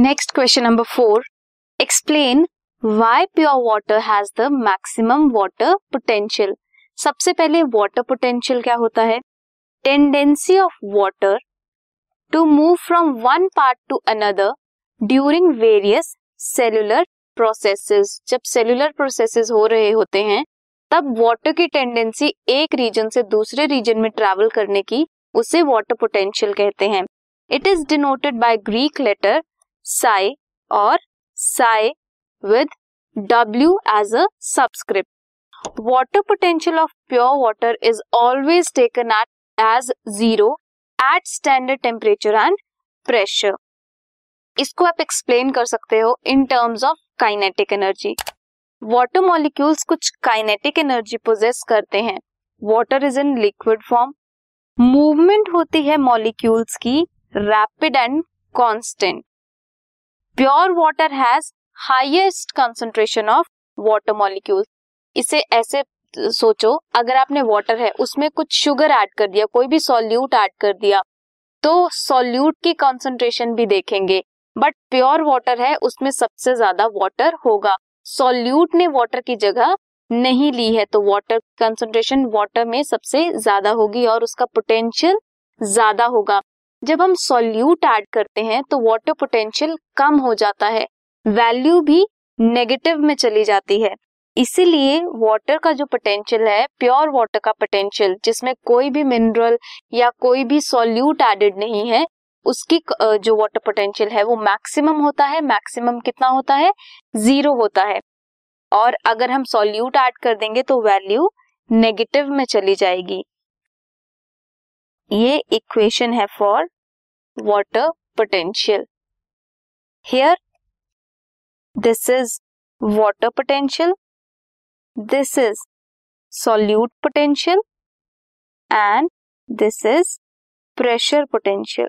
Next question number four explain why pure water has the maximum water potential सबसे पहले water potential क्या होता है? Tendency of water to move from one part to another during various cellular processes जब cellular processes हो रहे होते हैं, तब वाटर की टेंडेंसी एक रीजन से दूसरे रीजन में ट्रेवल करने की उसे वाटर पोटेंशियल कहते हैं. It is denoted by Greek letter psi और psi with W as a subscript water potential of pure water is always taken at as zero at standard temperature and pressure इसको आप explain कर सकते हो in terms of kinetic energy water molecules कुछ kinetic energy possess करते हैं. Water is in liquid form movement होती है मॉलिक्यूल्स की rapid and constant pure water has highest concentration of water molecules. इसे ऐसे सोचो, अगर आपने वाटर है, उसमें कुछ शुगर ऐड कर दिया, कोई भी सॉल्यूट ऐड कर दिया तो सॉल्यूट की कंसंट्रेशन भी देखेंगे। बट प्योर वाटर है, उसमें सबसे ज़्यादा वाटर होगा। सॉल्यूट ने वाटर की जगह नहीं ली है तो वाटर, कंसंट्रेशन वाटर में सबसे ज़्यादा होगी और उसका पोटेंशियल ज़्यादा होगा। जब हम सॉल्यूट ऐड करते हैं तो वाटर पोटेंशियल कम हो जाता है। वैल्यू भी नेगेटिव में चली जाती है। इसीलिए वाटर का जो पोटेंशियल है प्योर वाटर का पोटेंशियल जिसमें कोई भी मिनरल या कोई भी सॉल्यूट एडेड नहीं है, उसकी जो वाटर पोटेंशियल है, वो मैक्सिमम होता है मैक्सिमम कितना होता है? ज़ीरो होता है। और अगर हम सॉल्यूट ऐड कर देंगे तो वैल्यू नेगेटिव में चली जाएगी। ये इक्वेशन है for water potential here this is water potential this is solute potential and this is pressure potential